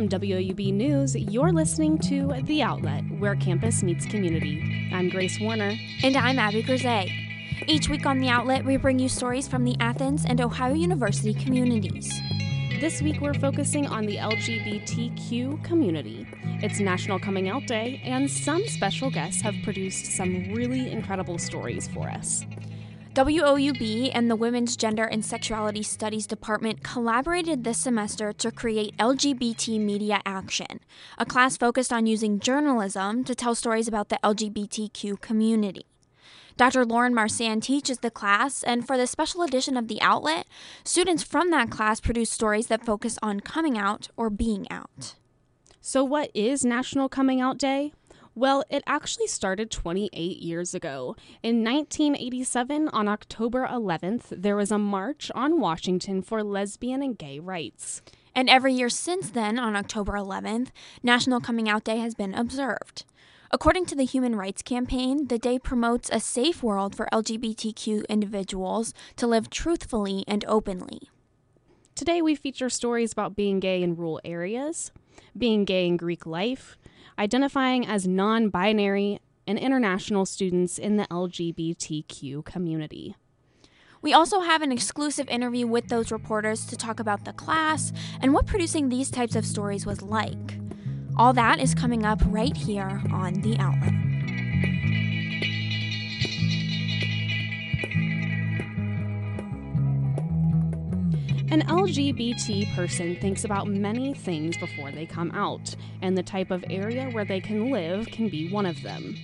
From WOUB News, you're listening to The Outlet, where campus meets community. I'm Grace Warner. And I'm Abby Grisey. Each week on The Outlet, we bring you stories from the Athens and Ohio University communities. This week, we're focusing on the LGBTQ community. It's National Coming Out Day, and some special guests have produced some really incredible stories for us. WOUB and the Women's Gender and Sexuality Studies Department collaborated this semester to create LGBT Media Action, a class focused on using journalism to tell stories about the LGBTQ community. Dr. Lauren Marsan teaches the class, and for the special edition of The Outlet, students from that class produce stories that focus on coming out or being out. So, what is National Coming Out Day? Well, it actually started 28 years ago. In 1987, on October 11th, there was a march on Washington for lesbian and gay rights. And every year since then, on October 11th, National Coming Out Day has been observed. According to the Human Rights Campaign, the day promotes a safe world for LGBTQ individuals to live truthfully and openly. Today, we feature stories about being gay in rural areas, being gay in Greek life, identifying as non binary, and international students in the LGBTQ community. We also have an exclusive interview with those reporters to talk about the class and what producing these types of stories was like. All that is coming up right here on The Outlet. An LGBT person thinks about many things before they come out, and the type of area where they can live can be one of them.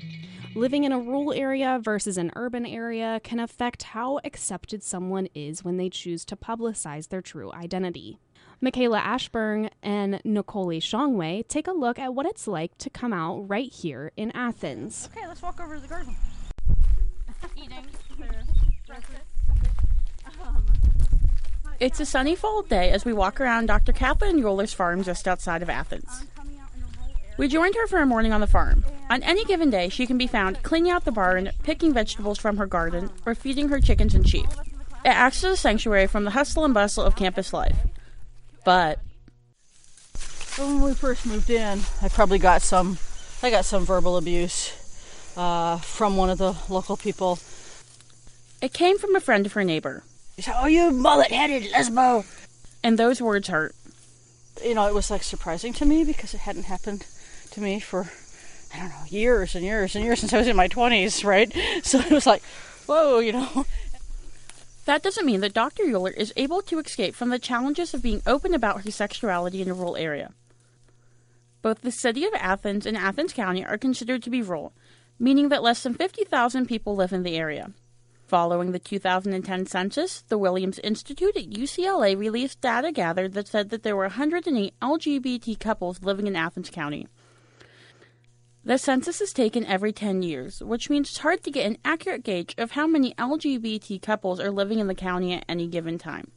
Living in a rural area versus an urban area can affect how accepted someone is when they choose to publicize their true identity. Michaela Ashburn and Nicole Shongwei take a look at what it's like to come out right here in Athens. Okay, let's walk over to the garden. Eating. Um, It's a sunny fall day as we walk around Dr. Kathleen Euler's farm just outside of Athens. We joined her for a morning on the farm. On any given day, she can be found cleaning out the barn, picking vegetables from her garden, or feeding her chickens and sheep. It acts as a sanctuary from the hustle and bustle of campus life. But when we first moved in, I probably got some, I got some verbal abuse uh, from one of the local people. It came from a friend of her neighbor. "Oh, you mullet-headed lesbo," and those words hurt. You know, it was like surprising to me because it hadn't happened to me for I don't know years and years and years since I was in my twenties, right? So it was like, whoa, you know. That doesn't mean that Dr. Euler is able to escape from the challenges of being open about her sexuality in a rural area. Both the city of Athens and Athens County are considered to be rural, meaning that less than 50,000 people live in the area. Following the 2010 census, the Williams Institute at UCLA released data gathered that said that there were 108 LGBT couples living in Athens County. The census is taken every 10 years, which means it's hard to get an accurate gauge of how many LGBT couples are living in the county at any given time.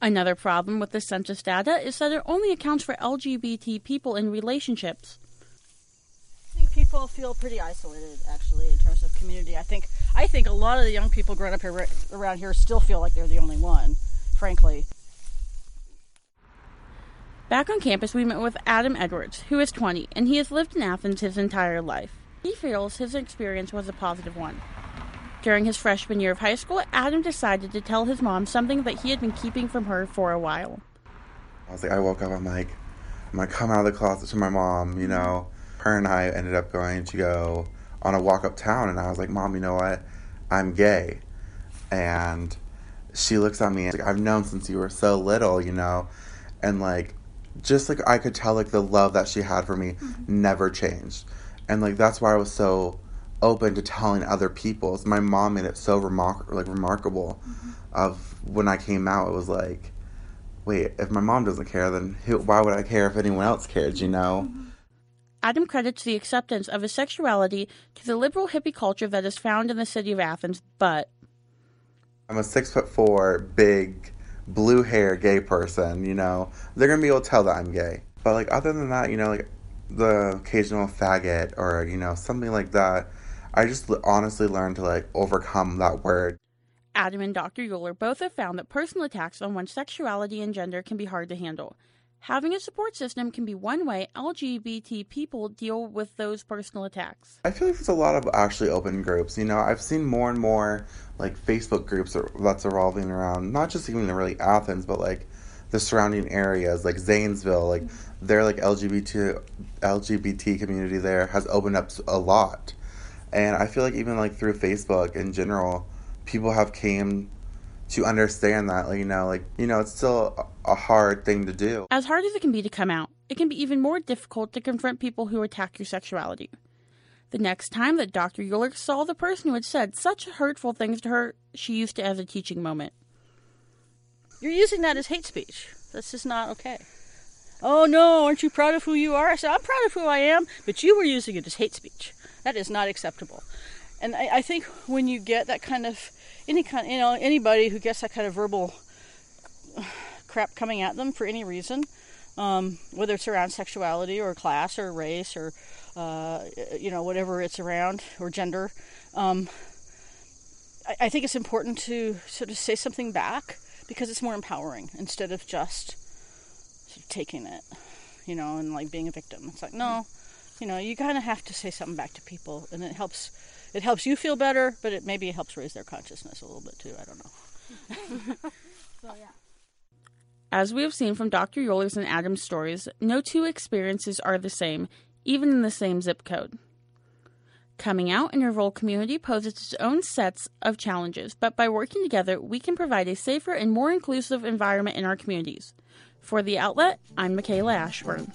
Another problem with the census data is that it only accounts for LGBT people in relationships. I people feel pretty isolated, actually, in terms of community. I think I think a lot of the young people growing up here, around here still feel like they're the only one, frankly. Back on campus, we met with Adam Edwards, who is 20, and he has lived in Athens his entire life. He feels his experience was a positive one. During his freshman year of high school, Adam decided to tell his mom something that he had been keeping from her for a while. I was like, I woke up, I'm like, I'm gonna come out of the closet to my mom, you know. Her and I ended up going to go on a walk uptown, and I was like, Mom, you know what? I'm gay. And she looks at me and like, I've known since you were so little, you know. And like, just like I could tell like the love that she had for me mm-hmm. never changed. And like that's why I was so open to telling other people. My mom made it so remar- like remarkable mm-hmm. of when I came out it was like wait, if my mom doesn't care then who, why would I care if anyone else cared, you know? Mm-hmm. Adam credits the acceptance of his sexuality to the liberal hippie culture that is found in the city of Athens, but I'm a six foot four, big, blue hair gay person, you know, they're gonna be able to tell that I'm gay. But like other than that, you know, like the occasional faggot or you know something like that, I just honestly learned to like overcome that word. Adam and Dr. Euler both have found that personal attacks on one's sexuality and gender can be hard to handle. Having a support system can be one way LGBT people deal with those personal attacks. I feel like there's a lot of actually open groups. You know, I've seen more and more like Facebook groups that's revolving around not just even the really Athens, but like the surrounding areas, like Zanesville, like mm-hmm. their like LGBT LGBT community there has opened up a lot, and I feel like even like through Facebook in general, people have came to understand that, like, you know, like, you know, it's still a hard thing to do. As hard as it can be to come out, it can be even more difficult to confront people who attack your sexuality. The next time that Dr. Euler saw the person who had said such hurtful things to her, she used it as a teaching moment. You're using that as hate speech. This is not okay. Oh no, aren't you proud of who you are? I said, I'm proud of who I am, but you were using it as hate speech. That is not acceptable. And I, I think when you get that kind of any kind, you know, anybody who gets that kind of verbal crap coming at them for any reason, um, whether it's around sexuality or class or race or uh, you know whatever it's around or gender, um, I, I think it's important to sort of say something back because it's more empowering instead of just sort of taking it, you know, and like being a victim. It's like no, you know, you kind of have to say something back to people, and it helps it helps you feel better, but it maybe helps raise their consciousness a little bit too. I don't know. so yeah. As we have seen from Dr. Euler's and Adam's stories, no two experiences are the same, even in the same zip code. Coming out in a rural community poses its own sets of challenges, but by working together, we can provide a safer and more inclusive environment in our communities. For The Outlet, I'm Michaela Ashburn.